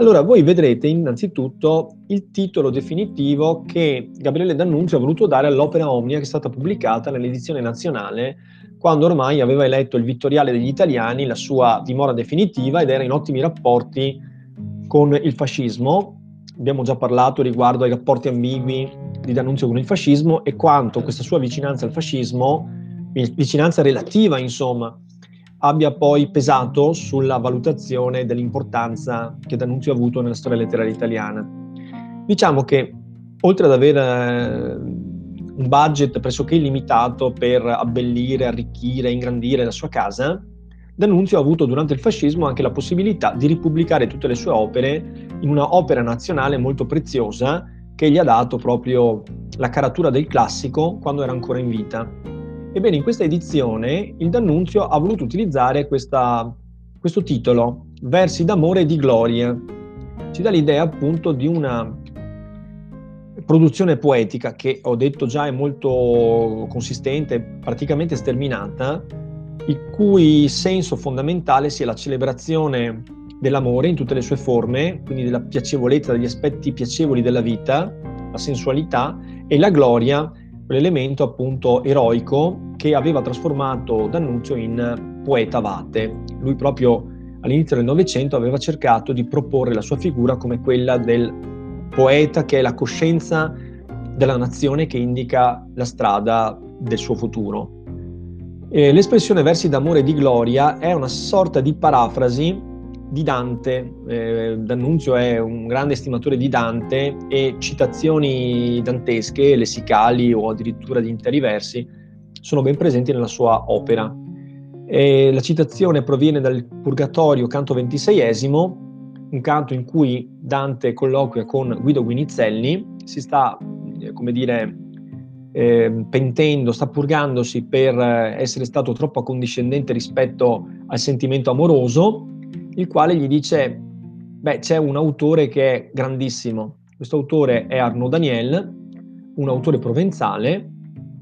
Allora, voi vedrete innanzitutto il titolo definitivo che Gabriele D'Annunzio ha voluto dare all'opera Omnia che è stata pubblicata nell'edizione nazionale quando ormai aveva eletto il Vittoriale degli Italiani, la sua dimora definitiva, ed era in ottimi rapporti con il fascismo. Abbiamo già parlato riguardo ai rapporti ambigui di D'Annunzio con il fascismo e quanto questa sua vicinanza al fascismo, vicinanza relativa insomma, abbia poi pesato sulla valutazione dell'importanza che D'Annunzio ha avuto nella storia letteraria italiana. Diciamo che oltre ad avere un budget pressoché illimitato per abbellire, arricchire, ingrandire la sua casa, D'Annunzio ha avuto durante il fascismo anche la possibilità di ripubblicare tutte le sue opere in una opera nazionale molto preziosa che gli ha dato proprio la caratura del classico quando era ancora in vita. Ebbene, in questa edizione il D'Annunzio ha voluto utilizzare questa, questo titolo, Versi d'amore e di gloria. Ci dà l'idea appunto di una produzione poetica che ho detto già è molto consistente, praticamente sterminata, il cui senso fondamentale sia la celebrazione dell'amore in tutte le sue forme, quindi della piacevolezza, degli aspetti piacevoli della vita, la sensualità e la gloria, quell'elemento appunto eroico che aveva trasformato D'Annunzio in poeta vate. Lui proprio all'inizio del Novecento aveva cercato di proporre la sua figura come quella del poeta che è la coscienza della nazione che indica la strada del suo futuro. E l'espressione versi d'amore e di gloria è una sorta di parafrasi di Dante. Eh, D'Annunzio è un grande estimatore di Dante e citazioni dantesche, lessicali o addirittura di interi versi sono ben presenti nella sua opera. E la citazione proviene dal Purgatorio, canto ventiseiesimo, un canto in cui Dante colloquia con Guido Guinizelli, si sta, eh, come dire, eh, pentendo, sta purgandosi per eh, essere stato troppo accondiscendente rispetto al sentimento amoroso, il quale gli dice, beh, c'è un autore che è grandissimo, questo autore è Arnaud Daniel, un autore provenzale,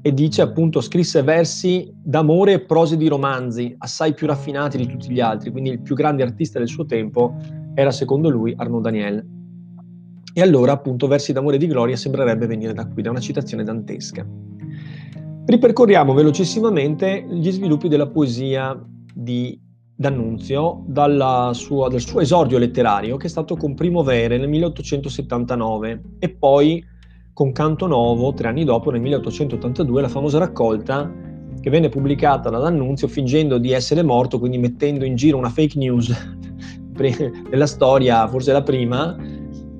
e dice appunto scrisse versi d'amore e prose di romanzi, assai più raffinati di tutti gli altri, quindi il più grande artista del suo tempo era secondo lui Arnaud Daniel. E allora appunto versi d'amore e di gloria sembrerebbe venire da qui, da una citazione dantesca. Ripercorriamo velocissimamente gli sviluppi della poesia di D'Annunzio sua, dal suo esordio letterario che è stato con Primovere nel 1879 e poi con Canto Novo tre anni dopo nel 1882 la famosa raccolta che venne pubblicata da D'Annunzio fingendo di essere morto, quindi mettendo in giro una fake news della storia, forse la prima,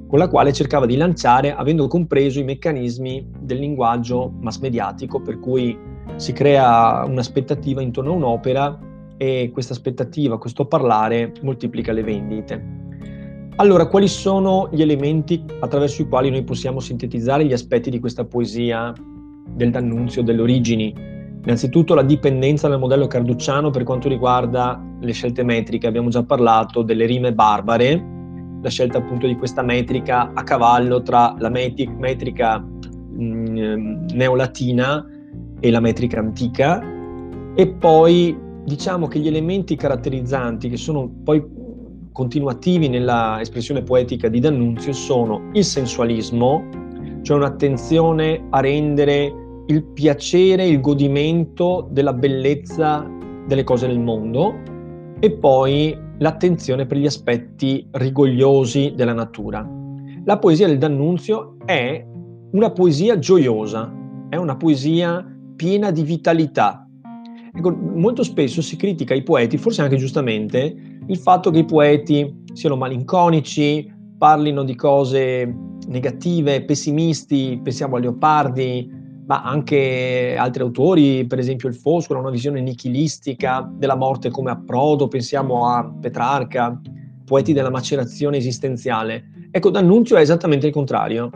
con la quale cercava di lanciare, avendo compreso i meccanismi del linguaggio mass mediatico, per cui si crea un'aspettativa intorno a un'opera e questa aspettativa, questo parlare, moltiplica le vendite. Allora, quali sono gli elementi attraverso i quali noi possiamo sintetizzare gli aspetti di questa poesia del D'Annunzio, delle origini? Innanzitutto la dipendenza dal modello carducciano per quanto riguarda le scelte metriche, abbiamo già parlato delle rime barbare, la scelta appunto di questa metrica a cavallo tra la metric, metrica mh, mm, neolatina e la metrica antica e poi diciamo che gli elementi caratterizzanti che sono poi continuativi nella espressione poetica di D'Annunzio sono il sensualismo, cioè un'attenzione a rendere il piacere, il godimento della bellezza delle cose del mondo, e poi l'attenzione per gli aspetti rigogliosi della natura. La poesia del D'Annunzio è una poesia gioiosa, è una poesia piena di vitalità. Ecco, molto spesso si critica ai poeti, forse anche giustamente, il fatto che i poeti siano malinconici, parlino di cose negative, pessimisti, pensiamo a Leopardi, ma anche altri autori, per esempio il Foscolo, una visione nichilistica della morte come approdo, pensiamo a Petrarca, poeti della macerazione esistenziale. Ecco, D'Annunzio è esattamente il contrario,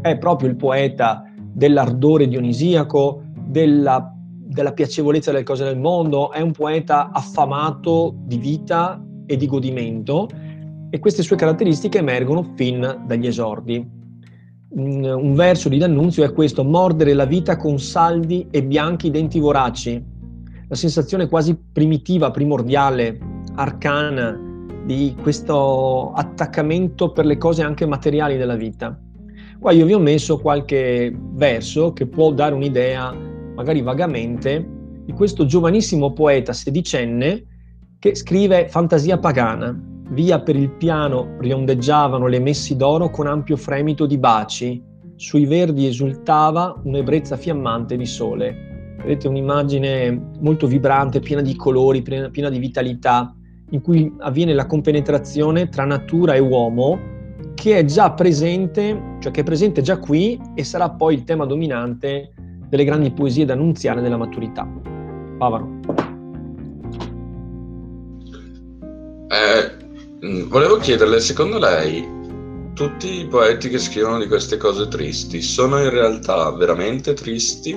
è proprio il poeta dell'ardore dionisiaco, della, della piacevolezza delle cose del mondo, è un poeta affamato di vita e di godimento e queste sue caratteristiche emergono fin dagli esordi un verso di D'Annunzio è questo, mordere la vita con saldi e bianchi denti voraci. La sensazione quasi primitiva, primordiale, arcana di questo attaccamento per le cose anche materiali della vita. Qua io vi ho messo qualche verso che può dare un'idea, magari vagamente, di questo giovanissimo poeta sedicenne che scrive fantasia pagana. Via per il piano riondeggiavano le messi d'oro con ampio fremito di baci, sui verdi esultava un'ebbrezza fiammante di sole. Vedete un'immagine molto vibrante, piena di colori, piena, piena di vitalità, in cui avviene la compenetrazione tra natura e uomo che è già presente, cioè che è presente già qui e sarà poi il tema dominante delle grandi poesie d'annunziare della maturità. Pavaro. Eh, mm, volevo chiederle, secondo lei, tutti i poeti che scrivono di queste cose tristi sono in realtà veramente tristi?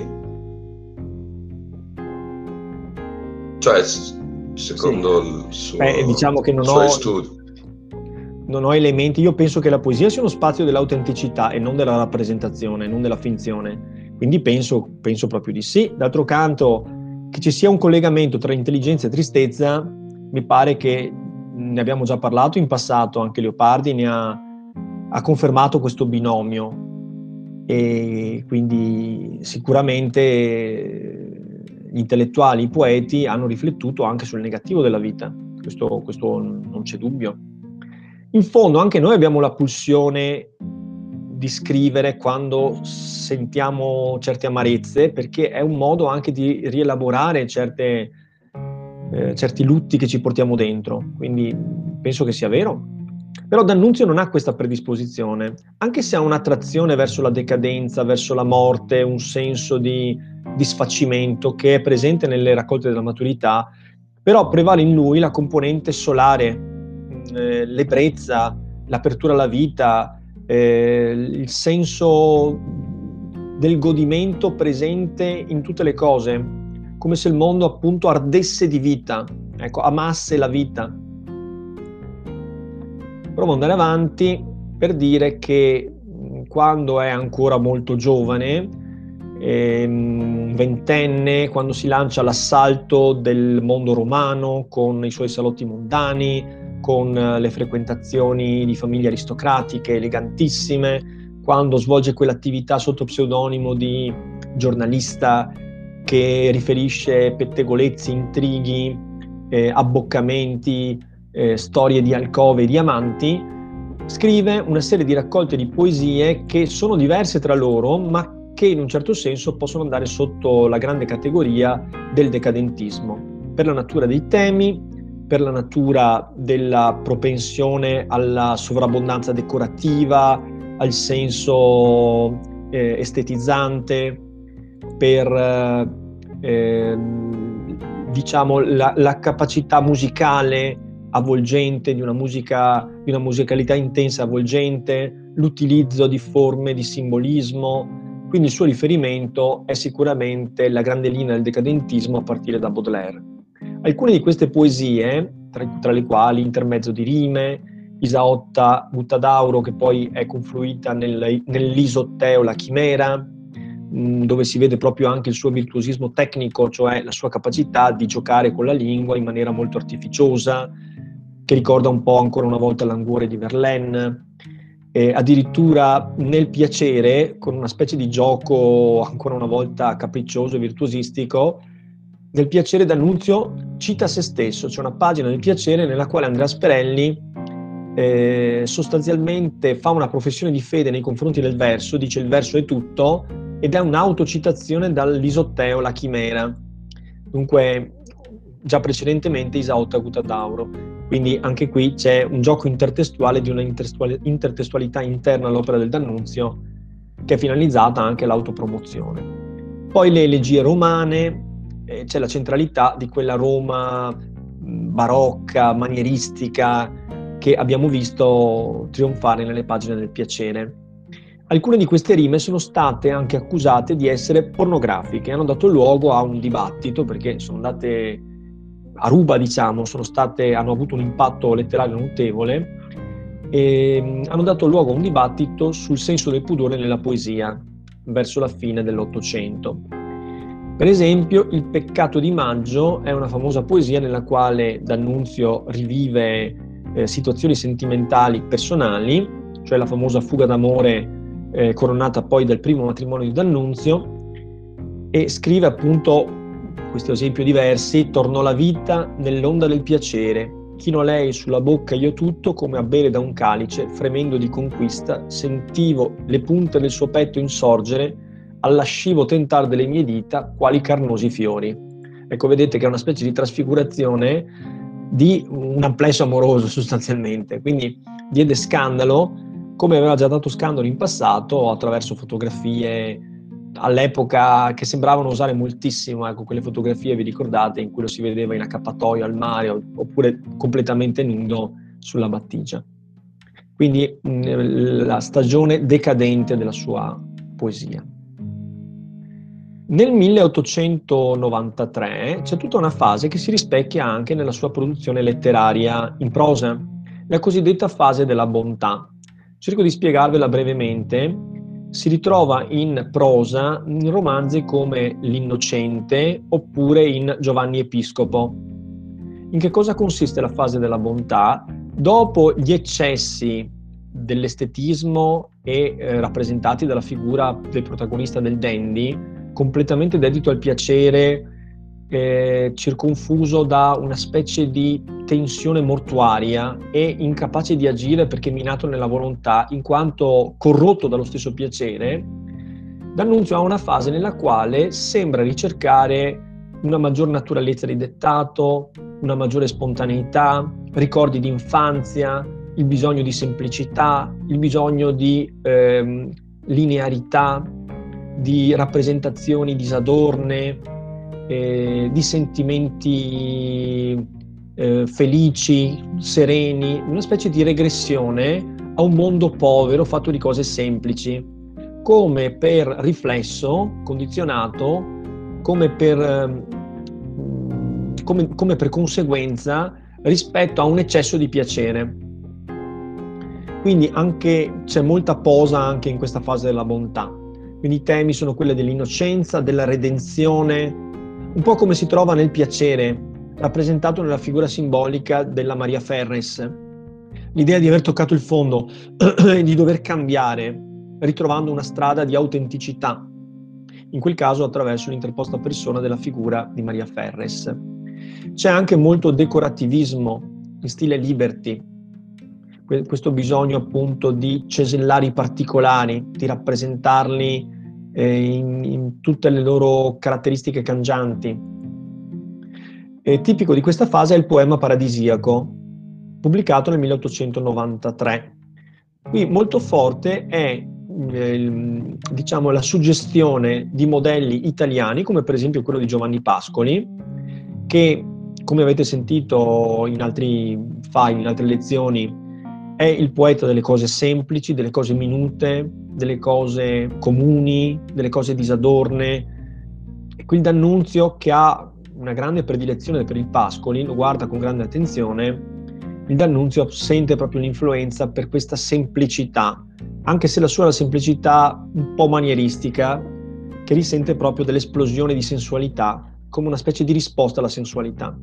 Cioè, secondo sì. il suo, Beh, diciamo che non ho, studi non ho elementi. Io penso che la poesia sia uno spazio dell'autenticità e non della rappresentazione, non della finzione. Quindi penso, penso proprio di sì. D'altro canto, che ci sia un collegamento tra intelligenza e tristezza, mi pare che ne abbiamo già parlato in passato, anche Leopardi ne ha, ha confermato questo binomio. E quindi sicuramente gli intellettuali, i poeti hanno riflettuto anche sul negativo della vita, questo, questo non c'è dubbio. In fondo anche noi abbiamo la pulsione di scrivere quando sentiamo certe amarezze, perché è un modo anche di rielaborare certe, eh, certi lutti che ci portiamo dentro. Quindi penso che sia vero. Però D'Annunzio non ha questa predisposizione, anche se ha un'attrazione verso la decadenza, verso la morte, un senso di, di sfacimento che è presente nelle raccolte della maturità, però prevale in lui la componente solare eh, l'ebbrezza, l'apertura alla vita, eh, il senso del godimento presente in tutte le cose, come se il mondo appunto ardesse di vita, ecco, amasse la vita. Provo ad andare avanti per dire che quando è ancora molto giovane, ehm, ventenne, quando si lancia all'assalto del mondo romano con i suoi salotti mondani, con eh, le frequentazioni di famiglie aristocratiche elegantissime, quando svolge quell'attività sotto pseudonimo di giornalista che riferisce pettegolezzi, intrighi, eh, abboccamenti, eh, storie di alcove e diamanti, scrive una serie di raccolte di poesie che sono diverse tra loro, ma che in un certo senso possono andare sotto la grande categoria del decadentismo, per la natura dei temi, per la natura della propensione alla sovrabbondanza decorativa, al senso eh, estetizzante, per eh, diciamo la, la, capacità musicale avvolgente di una musica di una musicalità intensa avvolgente, l'utilizzo di forme di simbolismo. Quindi il suo riferimento è sicuramente la grande linea del decadentismo a partire da Baudelaire. Alcune di queste poesie, tra, tra le quali Intermezzo di rime, Isaotta Buttadauro, che poi è confluita nel, nell'Isotteo La Chimera, dove si vede proprio anche il suo virtuosismo tecnico, cioè la sua capacità di giocare con la lingua in maniera molto artificiosa, che ricorda un po' ancora una volta l'anguore di Verlaine. E addirittura nel piacere, con una specie di gioco ancora una volta capriccioso e virtuosistico, del piacere d'annunzio cita se stesso, c'è una pagina del piacere nella quale Andrea Sperelli eh, sostanzialmente fa una professione di fede nei confronti del verso, dice il verso è tutto ed è un'autocitazione dall'Isotteo, la chimera. Dunque, già precedentemente Isaotta Gutadauro. Quindi anche qui c'è un gioco intertestuale di una intertestualità interna all'opera del D'Annunzio che è finalizzata anche all'autopromozione. Poi le elegie romane, eh, c'è la centralità di quella Roma barocca, manieristica che abbiamo visto trionfare nelle pagine del piacere. Alcune di queste rime sono state anche accusate di essere pornografiche, hanno dato luogo a un dibattito perché sono andate a ruba, diciamo, state, hanno avuto un impatto letterario notevole e hanno dato luogo a un dibattito sul senso del pudore nella poesia verso la fine dell'Ottocento. Per esempio, Il peccato di maggio è una famosa poesia nella quale D'Annunzio rivive eh, situazioni sentimentali personali, cioè la famosa fuga d'amore eh, coronata poi dal primo matrimonio di D'Annunzio, e scrive appunto questo esempio di versi, tornò la vita nell'onda del piacere, chino lei sulla bocca io tutto come a bere da un calice, fremendo di conquista, sentivo le punte del suo petto insorgere, allascivo tentar delle mie dita quali carnosi fiori. Ecco, vedete che è una specie di trasfigurazione di un amplesso amoroso sostanzialmente, quindi diede scandalo come aveva già dato scandalo in passato attraverso fotografie all'epoca che sembravano usare moltissimo, ecco, quelle fotografie, vi ricordate, in cui lo si vedeva in accappatoio al mare oppure completamente nudo sulla battigia. Quindi mh, la stagione decadente della sua poesia. Nel 1893 c'è tutta una fase che si rispecchia anche nella sua produzione letteraria in prosa, la cosiddetta fase della bontà. Cerco di spiegarvela brevemente si ritrova in prosa in romanzi come L'Innocente oppure in Giovanni Episcopo. In che cosa consiste la fase della bontà? Dopo gli eccessi dell'estetismo e eh, rappresentati dalla figura del protagonista del dandy, completamente dedito al piacere, eh, circonfuso da una specie di tensione mortuaria e incapace di agire perché minato nella volontà, in quanto corrotto dallo stesso piacere, D'Annunzio ha una fase nella quale sembra ricercare una maggior naturalezza di dettato, una maggiore spontaneità, ricordi di infanzia, il bisogno di semplicità, il bisogno di ehm, linearità, di rappresentazioni disadorne, eh, di sentimenti eh, felici, sereni, una specie di regressione a un mondo povero fatto di cose semplici, come per riflesso, condizionato, come per, ehm, come, come per conseguenza rispetto a un eccesso di piacere. Quindi anche, c'è molta posa anche in questa fase della bontà. Quindi i temi sono quelli dell'innocenza, della redenzione, un po' come si trova nel piacere, rappresentato nella figura simbolica della Maria Ferres. L'idea di aver toccato il fondo e di dover cambiare, ritrovando una strada di autenticità, in quel caso attraverso l'interposta persona della figura di Maria Ferres. C'è anche molto decorativismo in stile Liberty, questo bisogno appunto di cesellare i particolari, di rappresentarli eh, in, in, tutte le loro caratteristiche cangianti. E tipico di questa fase è il poema paradisiaco, pubblicato nel 1893. Qui molto forte è eh, diciamo, la suggestione di modelli italiani, come per esempio quello di Giovanni Pascoli, che, come avete sentito in altri file, in altre lezioni, è il poeta delle cose semplici, delle cose minute, delle cose comuni, delle cose disadorne. E quindi D'Annunzio, che ha una grande predilezione per il Pascoli, lo guarda con grande attenzione, il D'Annunzio sente proprio l'influenza per questa semplicità, anche se la sua è una semplicità un po' manieristica, che risente proprio dell'esplosione di sensualità, come una specie di risposta alla sensualità.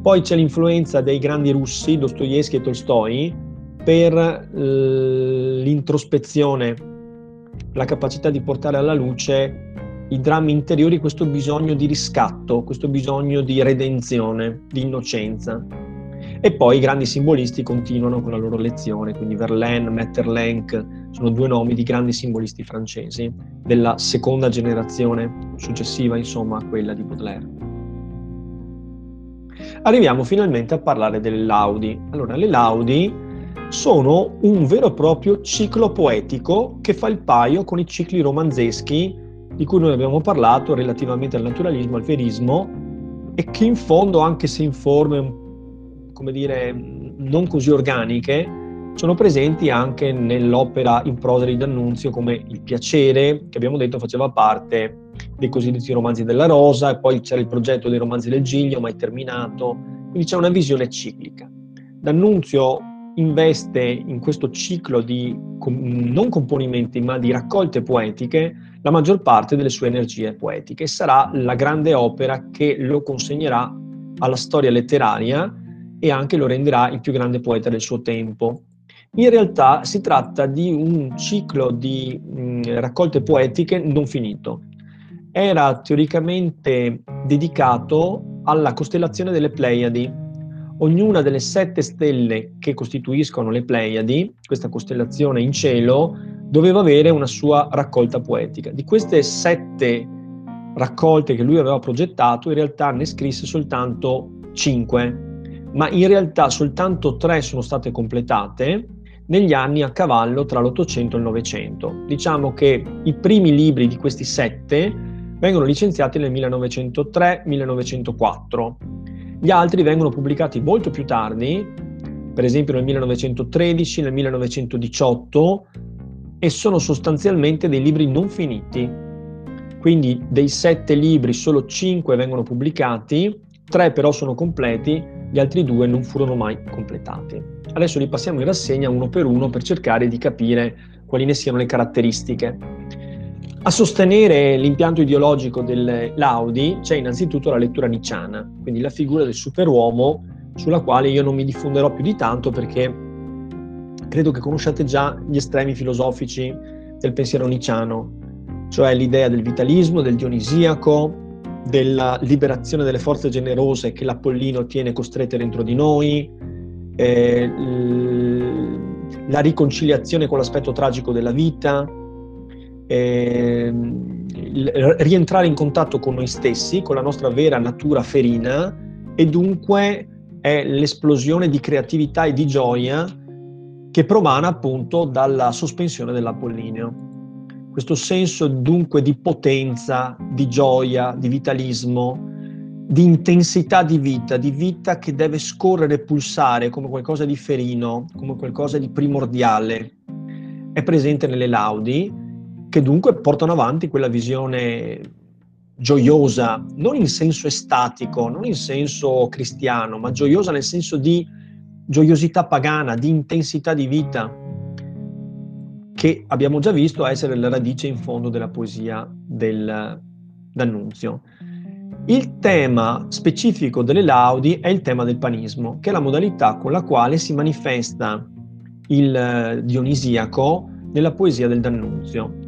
Poi c'è l'influenza dei grandi russi, Dostoevsky e Tolstoi, per eh, l'introspezione la capacità di portare alla luce i drammi interiori, questo bisogno di riscatto, questo bisogno di redenzione, di innocenza. E poi i grandi simbolisti continuano con la loro lezione, quindi Verlaine, Metterlenck sono due nomi di grandi simbolisti francesi della seconda generazione successiva, insomma, a quella di Baudelaire. Arriviamo finalmente a parlare delle laudi. Allora, le laudi sono un vero e proprio ciclo poetico che fa il paio con i cicli romanzeschi di cui noi abbiamo parlato relativamente al naturalismo, al verismo e che in fondo, anche se in forme, come dire, non così organiche, sono presenti anche nell'opera in prosa di D'Annunzio come Il piacere, che abbiamo detto faceva parte dei cosiddetti romanzi della Rosa, e poi c'era il progetto dei romanzi del Giglio, mai terminato, quindi c'è una visione ciclica. D'Annunzio investe in questo ciclo di non componimenti ma di raccolte poetiche la maggior parte delle sue energie poetiche e sarà la grande opera che lo consegnerà alla storia letteraria e anche lo renderà il più grande poeta del suo tempo. In realtà si tratta di un ciclo di mh, raccolte poetiche non finito. Era teoricamente dedicato alla costellazione delle Pleiadi. Ognuna delle sette stelle che costituiscono le Pleiadi, questa costellazione in cielo, doveva avere una sua raccolta poetica. Di queste sette raccolte che lui aveva progettato, in realtà ne scrisse soltanto cinque ma in realtà soltanto tre sono state completate negli anni a cavallo tra l'Ottocento e il Novecento. Diciamo che i primi libri di questi sette vengono licenziati nel 1903-1904. Gli altri vengono pubblicati molto più tardi, per esempio nel 1913, nel 1918, e sono sostanzialmente dei libri non finiti. Quindi dei sette libri solo cinque vengono pubblicati, tre però sono completi gli altri due non furono mai completati. Adesso li passiamo in rassegna uno per uno per cercare di capire quali ne siano le caratteristiche. A sostenere l'impianto ideologico dell'Audi c'è innanzitutto la lettura nicciana, quindi la figura del superuomo sulla quale io non mi diffonderò più di tanto perché credo che conosciate già gli estremi filosofici del pensiero nicciano, cioè l'idea del vitalismo, del dionisiaco, della liberazione delle forze generose che l'Apollino tiene costrette dentro di noi, eh, la riconciliazione con l'aspetto tragico della vita, eh, rientrare in contatto con noi stessi, con la nostra vera natura ferina e dunque è l'esplosione di creatività e di gioia che promana appunto dalla sospensione dell'Apollineo. Questo senso dunque di potenza, di gioia, di vitalismo, di intensità di vita, di vita che deve scorrere e pulsare come qualcosa di ferino, come qualcosa di primordiale, è presente nelle laudi che dunque portano avanti quella visione gioiosa, non in senso estatico, non in senso cristiano, ma gioiosa nel senso di gioiosità pagana, di intensità di vita, che abbiamo già visto essere la radice in fondo della poesia del D'Annunzio. Il tema specifico delle laudi è il tema del panismo, che è la modalità con la quale si manifesta il dionisiaco nella poesia del D'Annunzio.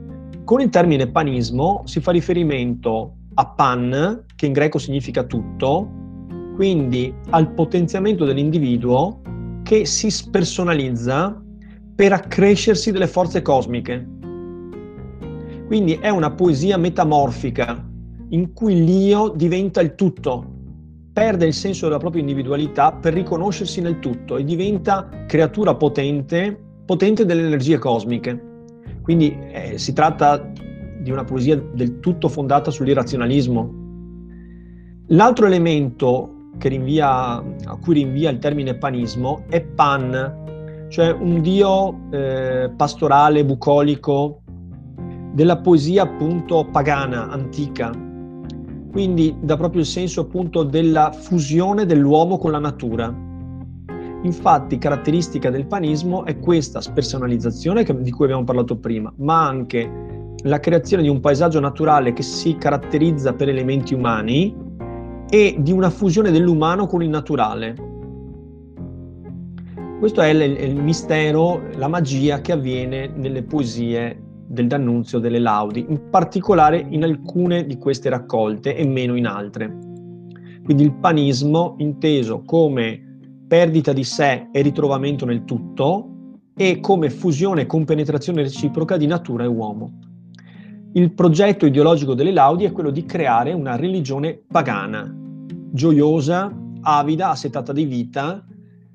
Con il termine panismo si fa riferimento a pan, che in greco significa tutto, quindi al potenziamento dell'individuo che si spersonalizza per accrescersi delle forze cosmiche. Quindi è una poesia metamorfica in cui l'io diventa il tutto, perde il senso della propria individualità per riconoscersi nel tutto e diventa creatura potente, potente delle energie cosmiche. Quindi eh, si tratta di una poesia del tutto fondata sull'irrazionalismo. L'altro elemento rinvia, a cui rinvia il termine panismo è pan, cioè un dio eh, pastorale, bucolico, della poesia appunto pagana, antica. Quindi dà proprio il senso appunto della fusione dell'uomo con la natura. Infatti caratteristica del panismo è questa spersonalizzazione di cui abbiamo parlato prima, ma anche la creazione di un paesaggio naturale che si caratterizza per elementi umani e di una fusione dell'umano con il naturale. Questo è il, il mistero, la magia che avviene nelle poesie del D'Annunzio delle Laudi, in particolare in alcune di queste raccolte e meno in altre. Quindi il panismo inteso come perdita di sé e ritrovamento nel tutto e come fusione e compenetrazione reciproca di natura e uomo. Il progetto ideologico delle Laudi è quello di creare una religione pagana, gioiosa, avida, assetata di vita,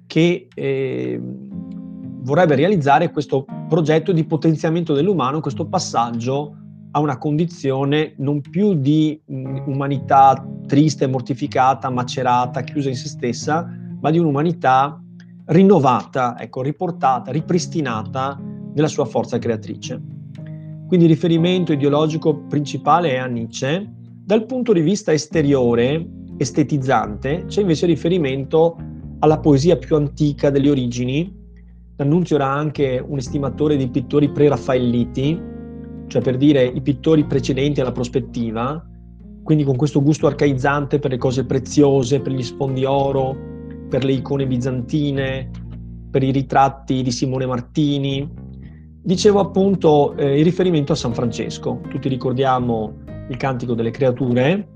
che eh, vorrebbe realizzare questo progetto di potenziamento dell'umano, questo passaggio a una condizione non più di um, umanità triste, mortificata, macerata, chiusa in se stessa, ma di un'umanità rinnovata, ecco, riportata, ripristinata nella sua forza creatrice. Quindi il riferimento ideologico principale è a Nietzsche. Dal punto di vista esteriore, estetizzante, c'è invece riferimento alla poesia più antica delle origini. D'Annunzio era anche un estimatore dei pittori pre-raffaelliti, cioè per dire i pittori precedenti alla prospettiva, quindi con questo gusto arcaizzante per le cose preziose, per gli sfondi oro, per le icone bizantine, per i ritratti di Simone Martini. Dicevo appunto eh, il riferimento a San Francesco. Tutti ricordiamo il Cantico delle Creature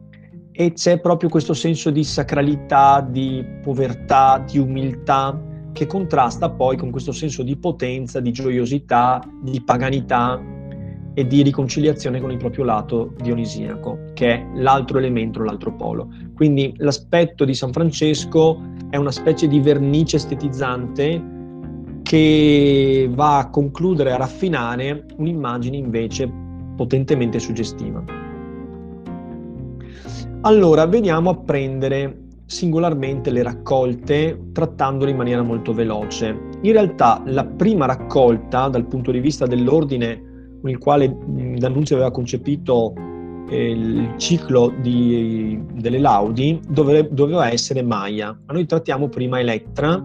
e c'è proprio questo senso di sacralità, di povertà, di umiltà che contrasta poi con questo senso di potenza, di gioiosità, di paganità e di riconciliazione con il proprio lato dionisiaco, che è l'altro elemento, l'altro polo. Quindi l'aspetto di San Francesco è una specie di vernice estetizzante che va a concludere, a raffinare un'immagine invece potentemente suggestiva. Allora, veniamo a prendere singolarmente le raccolte trattandole in maniera molto veloce. In realtà la prima raccolta dal punto di vista dell'ordine con il quale D'Annunzio aveva concepito il ciclo di, delle laudi dove, doveva essere Maya. Ma noi trattiamo prima Elettra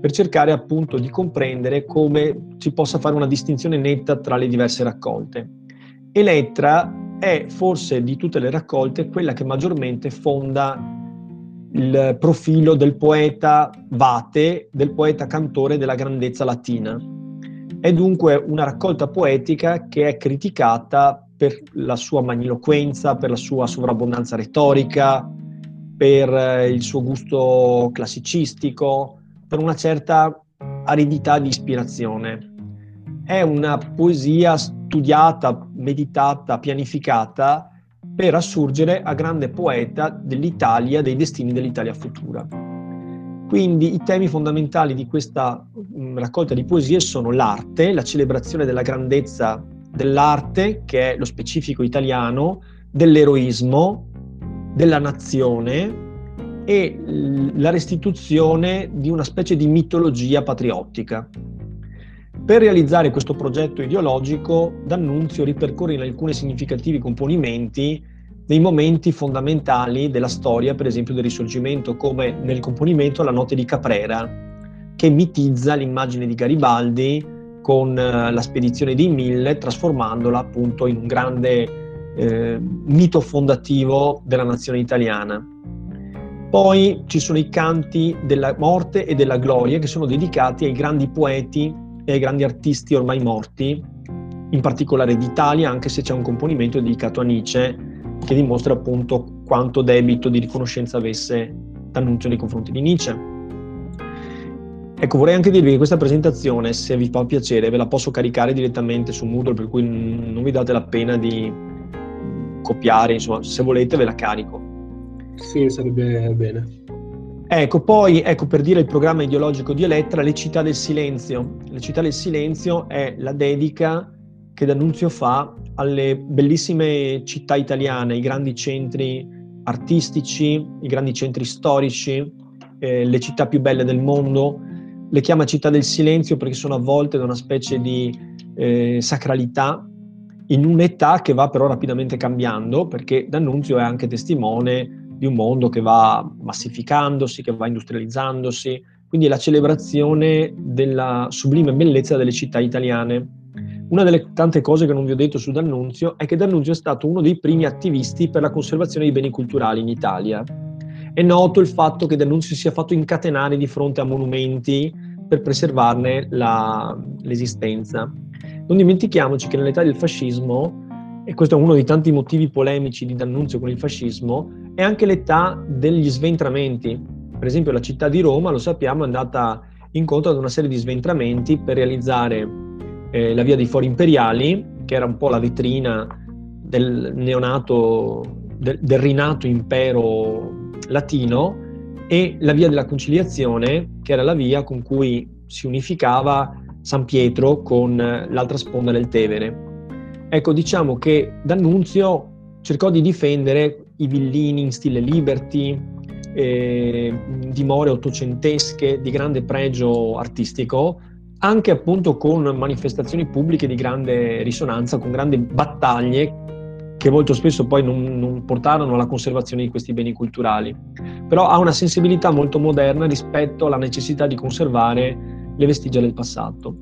per cercare appunto di comprendere come si possa fare una distinzione netta tra le diverse raccolte. Elettra è forse di tutte le raccolte quella che maggiormente fonda il profilo del poeta vate, del poeta cantore della grandezza latina. È dunque una raccolta poetica che è criticata per la sua magniloquenza, per la sua sovrabbondanza retorica, per eh, il suo gusto classicistico, per una certa aridità di ispirazione. È una poesia studiata, meditata, pianificata, per assurgere a grande poeta dell'Italia, dei destini dell'Italia futura. Quindi i temi fondamentali di questa mm, raccolta di poesie sono l'arte, la celebrazione della grandezza dell'arte, che è lo specifico italiano, dell'eroismo, della nazione e la restituzione di una specie di mitologia patriottica. Per realizzare questo progetto ideologico, D'Annunzio ripercorre in alcuni significativi componimenti dei momenti fondamentali della storia, per esempio del Risorgimento, come nel componimento La notte di Caprera, che mitizza l'immagine di Garibaldi con eh, la spedizione di Mille, trasformandola appunto in un grande eh, mito fondativo della nazione italiana. Poi ci sono i canti della morte e della gloria che sono dedicati ai grandi poeti e ai grandi artisti ormai morti, in particolare d'Italia, anche se c'è un componimento dedicato a Nietzsche che dimostra appunto quanto debito di riconoscenza avesse D'Annunzio nei confronti di Nietzsche. Ecco, vorrei anche dirvi che questa presentazione, se vi fa piacere, ve la posso caricare direttamente su Moodle, per cui non vi date la pena di copiare, insomma, se volete ve la carico. Sì, sarebbe bene. Ecco, poi, ecco, per dire il programma ideologico di Elettra, Le città del silenzio. Le città del silenzio è la dedica che D'Annunzio fa alle bellissime città italiane, i grandi centri artistici, i grandi centri storici, eh, le città più belle del mondo. Le chiama città del silenzio perché sono avvolte da una specie di eh, sacralità in un'età che va però rapidamente cambiando, perché D'Annunzio è anche testimone di un mondo che va massificandosi, che va industrializzandosi, quindi la celebrazione della sublime bellezza delle città italiane. Una delle tante cose che non vi ho detto su D'Annunzio è che D'Annunzio è stato uno dei primi attivisti per la conservazione dei beni culturali in Italia. È noto il fatto che D'Annunzio sia fatto incatenare di fronte a monumenti per preservarne la, l'esistenza. Non dimentichiamoci che nell'età del fascismo, e questo è uno dei tanti motivi polemici di D'Annunzio con il fascismo, è anche l'età degli sventramenti. Per esempio la città di Roma, lo sappiamo, è andata incontro ad una serie di sventramenti per realizzare eh, la via dei Fori Imperiali, che era un po' la vetrina del neonato, del, del rinato impero latino, e la via della conciliazione, che era la via con cui si unificava San Pietro con l'altra sponda del Tevere. Ecco, diciamo che D'Annunzio cercò di difendere i villini in stile Liberty, eh, dimore ottocentesche di grande pregio artistico, anche appunto con manifestazioni pubbliche di grande risonanza, con grandi battaglie che molto spesso poi non, non, portarono alla conservazione di questi beni culturali. Però ha una sensibilità molto moderna rispetto alla necessità di conservare le vestigia del passato.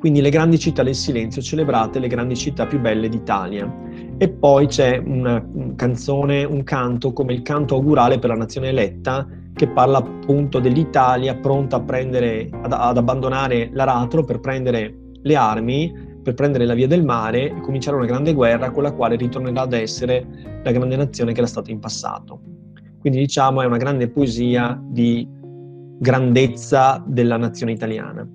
Quindi le grandi città del silenzio, celebrate le grandi città più belle d'Italia. E poi c'è una canzone, un canto come il canto augurale per la nazione eletta, che parla appunto dell'Italia pronta a prendere, ad, ad abbandonare l'aratro per prendere le armi, per prendere la via del mare e cominciare una grande guerra con la quale ritornerà ad essere la grande nazione che era stata in passato. Quindi diciamo è una grande poesia di grandezza della nazione italiana.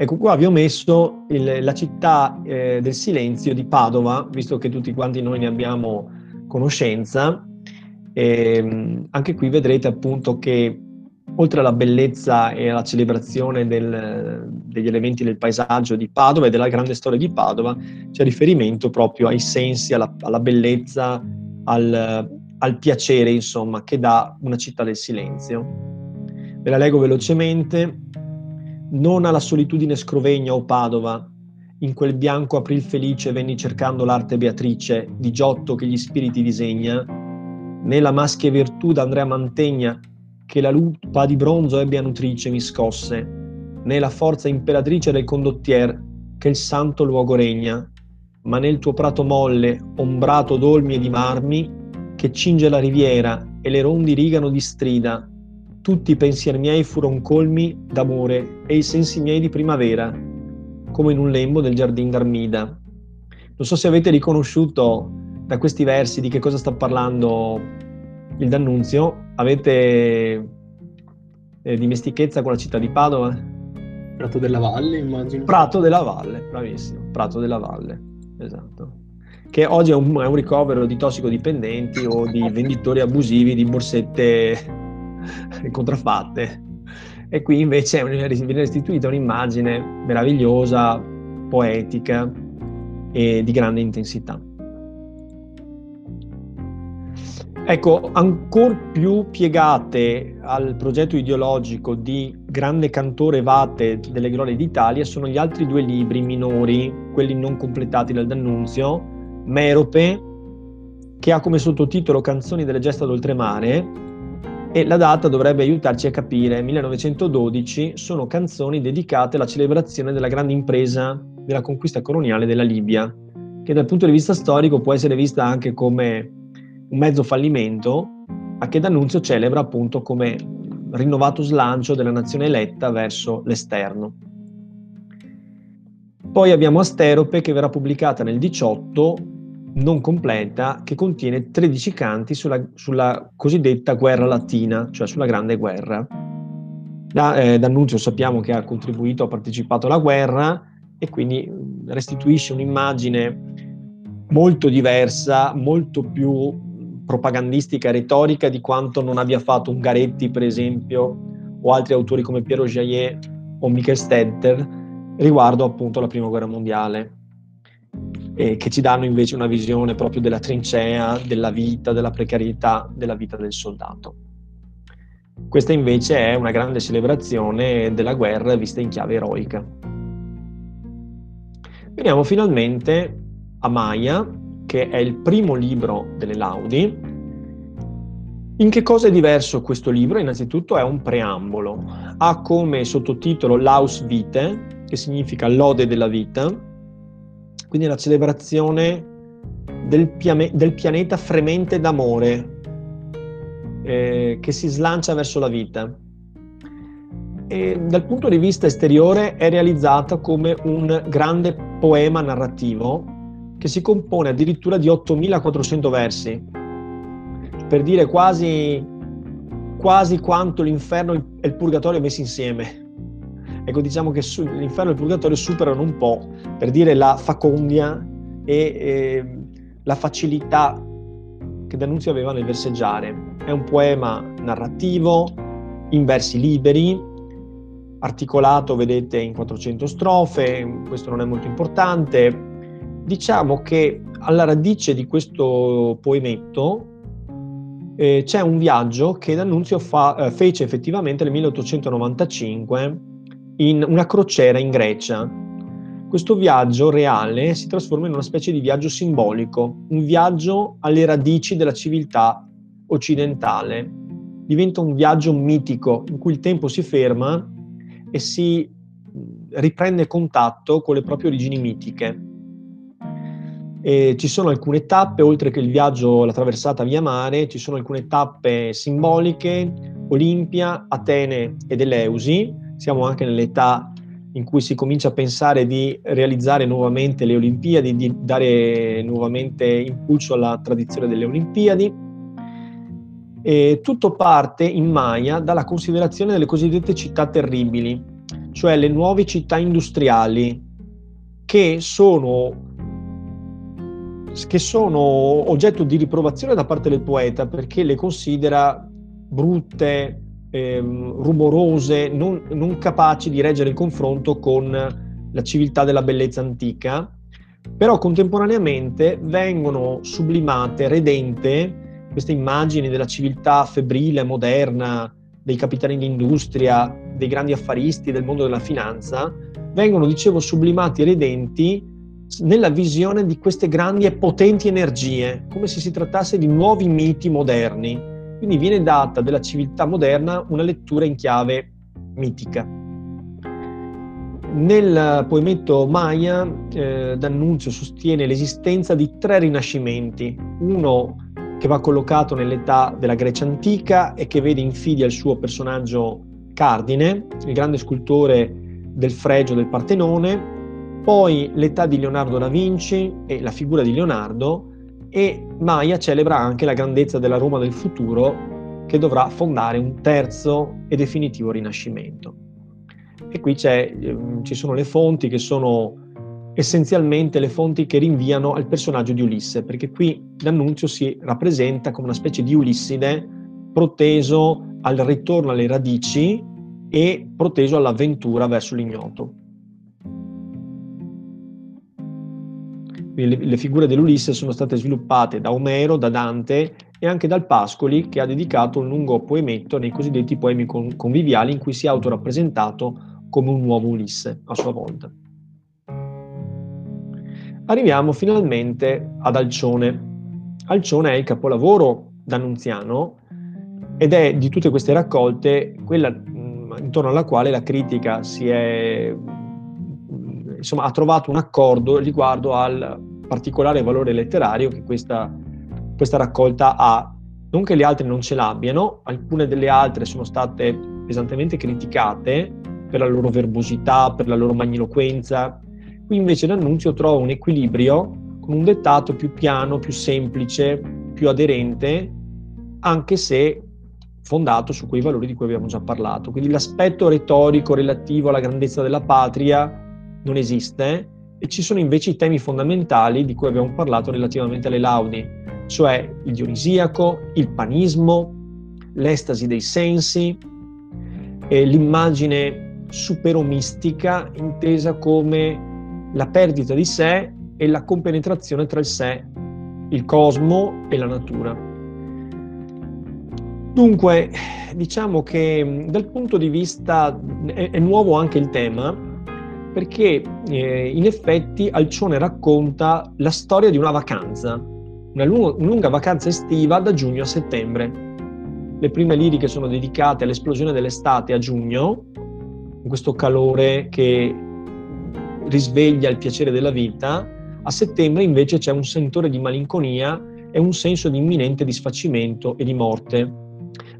Ecco qua vi ho messo il, la città eh, del silenzio di Padova, visto che tutti quanti noi ne abbiamo conoscenza. E, ehm, anche qui vedrete appunto che oltre alla bellezza e alla celebrazione del, degli elementi del paesaggio di Padova e della grande storia di Padova, c'è riferimento proprio ai sensi, alla, alla bellezza, al, al piacere, insomma, che dà una città del silenzio. Ve la leggo velocemente. Non alla solitudine scrovegna o Padova, in quel bianco april felice venni cercando l'arte Beatrice, di Giotto che gli spiriti disegna, né la maschia virtù d'Andrea Mantegna, che la lupa di bronzo ebbe a nutrice mi scosse, né la forza imperatrice del condottier, che il santo luogo regna, ma nel tuo prato molle, ombrato d'olmi e di marmi, che cinge la riviera e le rondi rigano di strida, tutti i pensieri miei furono colmi d'amore e i sensi miei di primavera, come in un lembo del giardin d'Armida. Non so se avete riconosciuto da questi versi di che cosa sta parlando il D'Annunzio. Avete eh, dimestichezza con la città di Padova? Prato della Valle, immagino. Prato della Valle, bravissimo. Prato della Valle, esatto. Che oggi è un, è un ricovero di tossicodipendenti o di venditori abusivi di borsette contraffatte. E qui invece viene restituita un'immagine meravigliosa, poetica e di grande intensità. Ecco, ancora più piegate al progetto ideologico di grande cantore Vate delle Glorie d'Italia sono gli altri due libri minori, quelli non completati dal D'Annunzio, Merope, che ha come sottotitolo Canzoni delle gesta d'oltremare, e la data dovrebbe aiutarci a capire. 1912 sono canzoni dedicate alla celebrazione della grande impresa della conquista coloniale della Libia, che dal punto di vista storico può essere vista anche come un mezzo fallimento, ma che D'Annunzio celebra appunto come rinnovato slancio della nazione eletta verso l'esterno. Poi abbiamo Asterope che verrà pubblicata nel 18 non completa che contiene 13 canti sulla, sulla cosiddetta guerra latina, cioè sulla grande guerra. Da, eh, D'Annunzio sappiamo che ha contribuito, ha partecipato alla guerra e quindi restituisce un'immagine molto diversa, molto più propagandistica e retorica di quanto non abbia fatto Ungaretti, per esempio, o altri autori come Piero Jaillet o Michael Stetter riguardo appunto alla Prima Guerra Mondiale eh, che ci danno invece una visione proprio della trincea, della vita, della precarietà della vita del soldato. Questa invece è una grande celebrazione della guerra vista in chiave eroica. Veniamo finalmente a Maya, che è il primo libro delle laudi. In che cosa è diverso questo libro? Innanzitutto è un preambolo. Ha come sottotitolo Laus Vitae, che significa lode della vita, quindi la celebrazione del, piame- del pianeta fremente d'amore eh, che si slancia verso la vita. E dal punto di vista esteriore è realizzata come un grande poema narrativo che si compone addirittura di 8400 versi, per dire quasi, quasi quanto l'inferno e il purgatorio messi insieme. Ecco, diciamo che l'inferno e il purgatorio superano un po', per dire, la facondia e, e la facilità che D'Annunzio aveva nel verseggiare. È un poema narrativo, in versi liberi, articolato, vedete, in 400 strofe, questo non è molto importante. Diciamo che alla radice di questo poemetto eh, c'è un viaggio che D'Annunzio fa, eh, fece effettivamente nel 1895 in una crociera in Grecia. Questo viaggio reale si trasforma in una specie di viaggio simbolico, un viaggio alle radici della civiltà occidentale. Diventa un viaggio mitico in cui il tempo si ferma e si riprende contatto con le proprie origini mitiche. E ci sono alcune tappe, oltre che il viaggio, la traversata via mare, ci sono alcune tappe simboliche, Olimpia, Atene ed Eleusi. Siamo anche nell'età in cui si comincia a pensare di realizzare nuovamente le Olimpiadi, di dare nuovamente impulso alla tradizione delle Olimpiadi. E tutto parte in Maya dalla considerazione delle cosiddette città terribili, cioè le nuove città industriali che sono che sono oggetto di riprovazione da parte del poeta perché le considera brutte, ehm, rumorose, non, non capaci di reggere il confronto con la civiltà della bellezza antica, però contemporaneamente vengono sublimate, redente, queste immagini della civiltà febbrile, moderna, dei capitani d'industria, dei grandi affaristi del mondo della finanza, vengono, dicevo, sublimati e redenti nella visione di queste grandi e potenti energie, come se si trattasse di nuovi miti moderni. Quindi viene data della civiltà moderna una lettura in chiave mitica. Nel poemetto Maya, eh, D'Annunzio sostiene l'esistenza di tre rinascimenti, uno che va collocato nell'età della Grecia antica e che vede in Fidia il suo personaggio cardine, il grande scultore del fregio del Partenone, poi l'età di Leonardo da Vinci e la figura di Leonardo e Maya celebra anche la grandezza della Roma del futuro che dovrà fondare un terzo e definitivo rinascimento. E qui ehm, ci sono le fonti che sono essenzialmente le fonti che rinviano al personaggio di Ulisse, perché qui l'annunzio si rappresenta come una specie di Ulisside proteso al ritorno alle radici e proteso all'avventura verso l'ignoto. Le, le figure dell'Ulisse sono state sviluppate da Omero, da Dante e anche dal Pascoli che ha dedicato un lungo poemetto nei cosiddetti poemi con, conviviali in cui si è autorappresentato come un nuovo Ulisse a sua volta. Arriviamo finalmente ad Alcione. Alcione è il capolavoro d'Annunziano ed è di tutte queste raccolte quella intorno alla quale la critica si è insomma, ha trovato un accordo riguardo al particolare valore letterario che questa, questa raccolta ha. Non che le altre non ce l'abbiano, alcune delle altre sono state pesantemente criticate per la loro verbosità, per la loro magniloquenza. Qui invece l'annunzio trova un equilibrio con un dettato più piano, più semplice, più aderente, anche se fondato su quei valori di cui abbiamo già parlato. Quindi l'aspetto retorico relativo alla grandezza della patria non esiste e ci sono invece i temi fondamentali di cui abbiamo parlato relativamente alle laudi, cioè il dionisiaco, il panismo, l'estasi dei sensi, e l'immagine superomistica intesa come la perdita di sé e la compenetrazione tra il sé, il cosmo e la natura. Dunque, diciamo che dal punto di vista è, è nuovo anche il tema, perché eh, in effetti Alcione racconta la storia di una vacanza, una, lunga, lunga vacanza estiva da giugno a settembre. Le prime liriche sono dedicate all'esplosione dell'estate a giugno, in questo calore che risveglia il piacere della vita. A settembre invece c'è un sentore di malinconia e un senso di imminente disfacimento e di morte.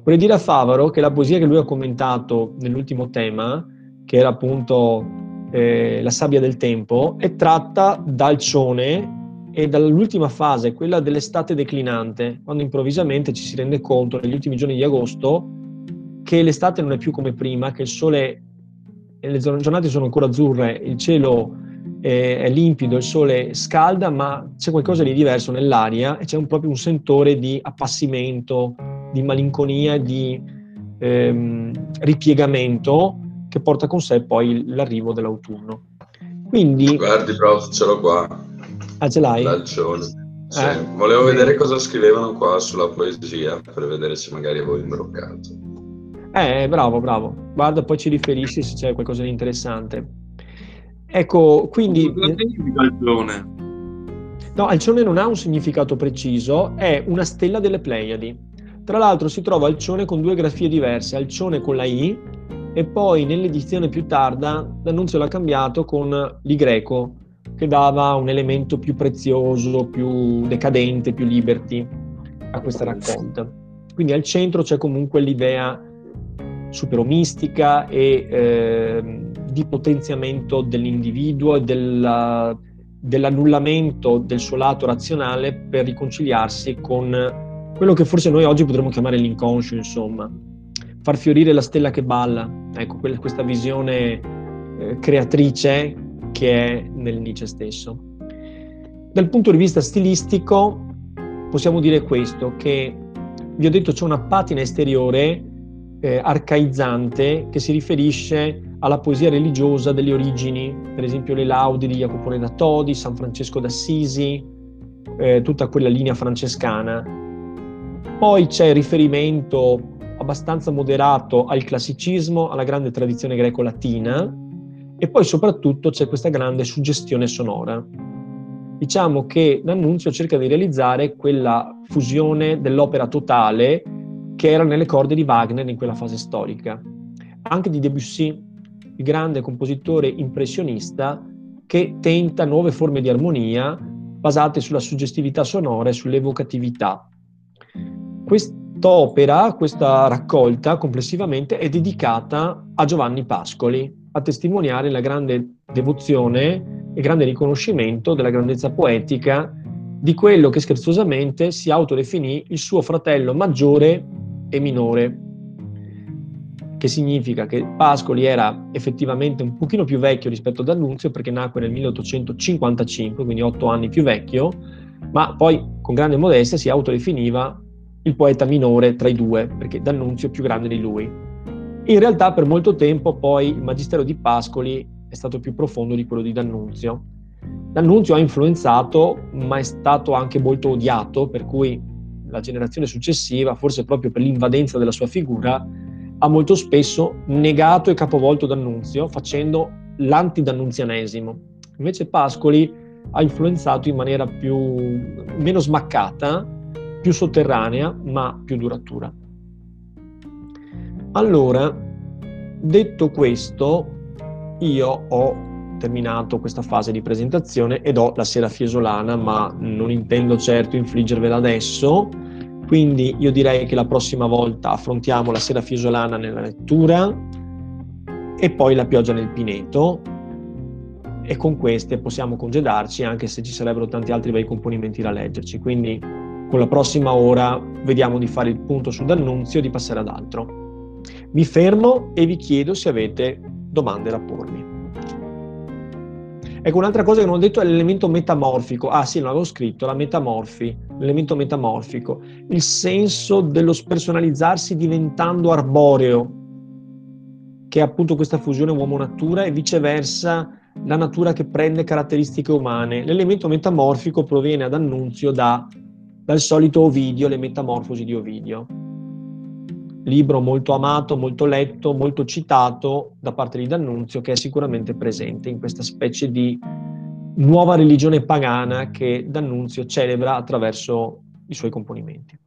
Vorrei dire a Favaro che la poesia che lui ha commentato nell'ultimo tema, che era appunto eh, La sabbia del tempo, è tratta dal cione e dall'ultima fase, quella dell'estate declinante, quando improvvisamente ci si rende conto negli ultimi giorni di agosto che l'estate non è più come prima, che il sole, le giornate sono ancora azzurre, il cielo è, è limpido, il sole scalda, ma c'è qualcosa di diverso nell'aria e c'è un, proprio un sentore di appassimento, di malinconia, di ehm, ripiegamento che porta con sé poi l'arrivo dell'autunno. Quindi... Guardi, prof, ce l'ho qua. Ah, ce l'hai? L'alcione. Sì. Eh, Volevo vedere cosa scrivevano qua sulla poesia per vedere se magari avevo imbroccato. Eh, bravo, bravo. Guarda, poi ci riferisci se c'è qualcosa di interessante. Ecco, quindi... Cosa significa Alcione? No, Alcione non ha un significato preciso, è una stella delle Pleiadi. Tra l'altro si trova Alcione con due grafie diverse, Alcione con la I e poi nell'edizione più tarda l'annunzio l'ha cambiato con greco, che dava un elemento più prezioso, più decadente, più liberty a questa raccolta. Quindi al centro c'è comunque l'idea superomistica e eh, di potenziamento dell'individuo e della, dell'annullamento del suo lato razionale per riconciliarsi con quello che forse noi oggi potremmo chiamare l'inconscio, insomma, far fiorire la stella che balla, ecco, questa visione eh, creatrice che è nel Nietzsche stesso. Dal punto di vista stilistico possiamo dire questo, che vi ho detto c'è una patina esteriore eh, arcaizzante che si riferisce alla poesia religiosa delle origini, per esempio le laudi di Jacopone da Todi, San Francesco d'Assisi, eh, tutta quella linea francescana. Poi c'è riferimento abbastanza moderato al classicismo, alla grande tradizione greco-latina e poi soprattutto c'è questa grande suggestione sonora. Diciamo che D'Annunzio cerca di realizzare quella fusione dell'opera totale che era nelle corde di Wagner in quella fase storica, anche di Debussy, il grande compositore impressionista che tenta nuove forme di armonia basate sulla suggestività sonora e sull'evocatività Quest'opera, questa raccolta complessivamente è dedicata a Giovanni Pascoli, a testimoniare la grande devozione e grande riconoscimento della grandezza poetica di quello che scherzosamente si autodefinì il suo fratello maggiore e minore, che significa che Pascoli era effettivamente un pochino più vecchio rispetto ad Annunzio perché nacque nel 1855, quindi otto anni più vecchio, ma poi con grande modestia si autodefiniva il poeta minore tra i due, perché D'Annunzio è più grande di lui. In realtà per molto tempo poi il magistero di Pascoli è stato più profondo di quello di D'Annunzio. D'Annunzio ha influenzato, ma è stato anche molto odiato, per cui la generazione successiva, forse proprio per l'invadenza della sua figura, ha molto spesso negato e capovolto D'Annunzio, facendo l'antidannunzianesimo. Invece Pascoli ha influenzato in maniera più, meno smaccata più sotterranea ma più duratura. Allora, detto questo, io ho terminato questa fase di presentazione ed ho la sera fiesolana, ma non intendo certo infliggervela adesso, quindi io direi che la prossima volta affrontiamo la sera fiesolana nella lettura e poi la pioggia nel pineto e con queste possiamo congedarci anche se ci sarebbero tanti altri bei componimenti da leggerci. Quindi con la prossima ora vediamo di fare il punto su D'Annunzio e di passare ad altro. Mi fermo e vi chiedo se avete domande da pormi. Ecco, un'altra cosa che non ho detto è l'elemento metamorfico. Ah sì, non l'avevo scritto, la metamorfi, l'elemento metamorfico, il senso dello spersonalizzarsi diventando arboreo, che è appunto questa fusione uomo-natura e viceversa la natura che prende caratteristiche umane. L'elemento metamorfico proviene ad annunzio da dal solito Ovidio, le metamorfosi di Ovidio. Libro molto amato, molto letto, molto citato da parte di D'Annunzio, che è sicuramente presente in questa specie di nuova religione pagana che D'Annunzio celebra attraverso i suoi componimenti.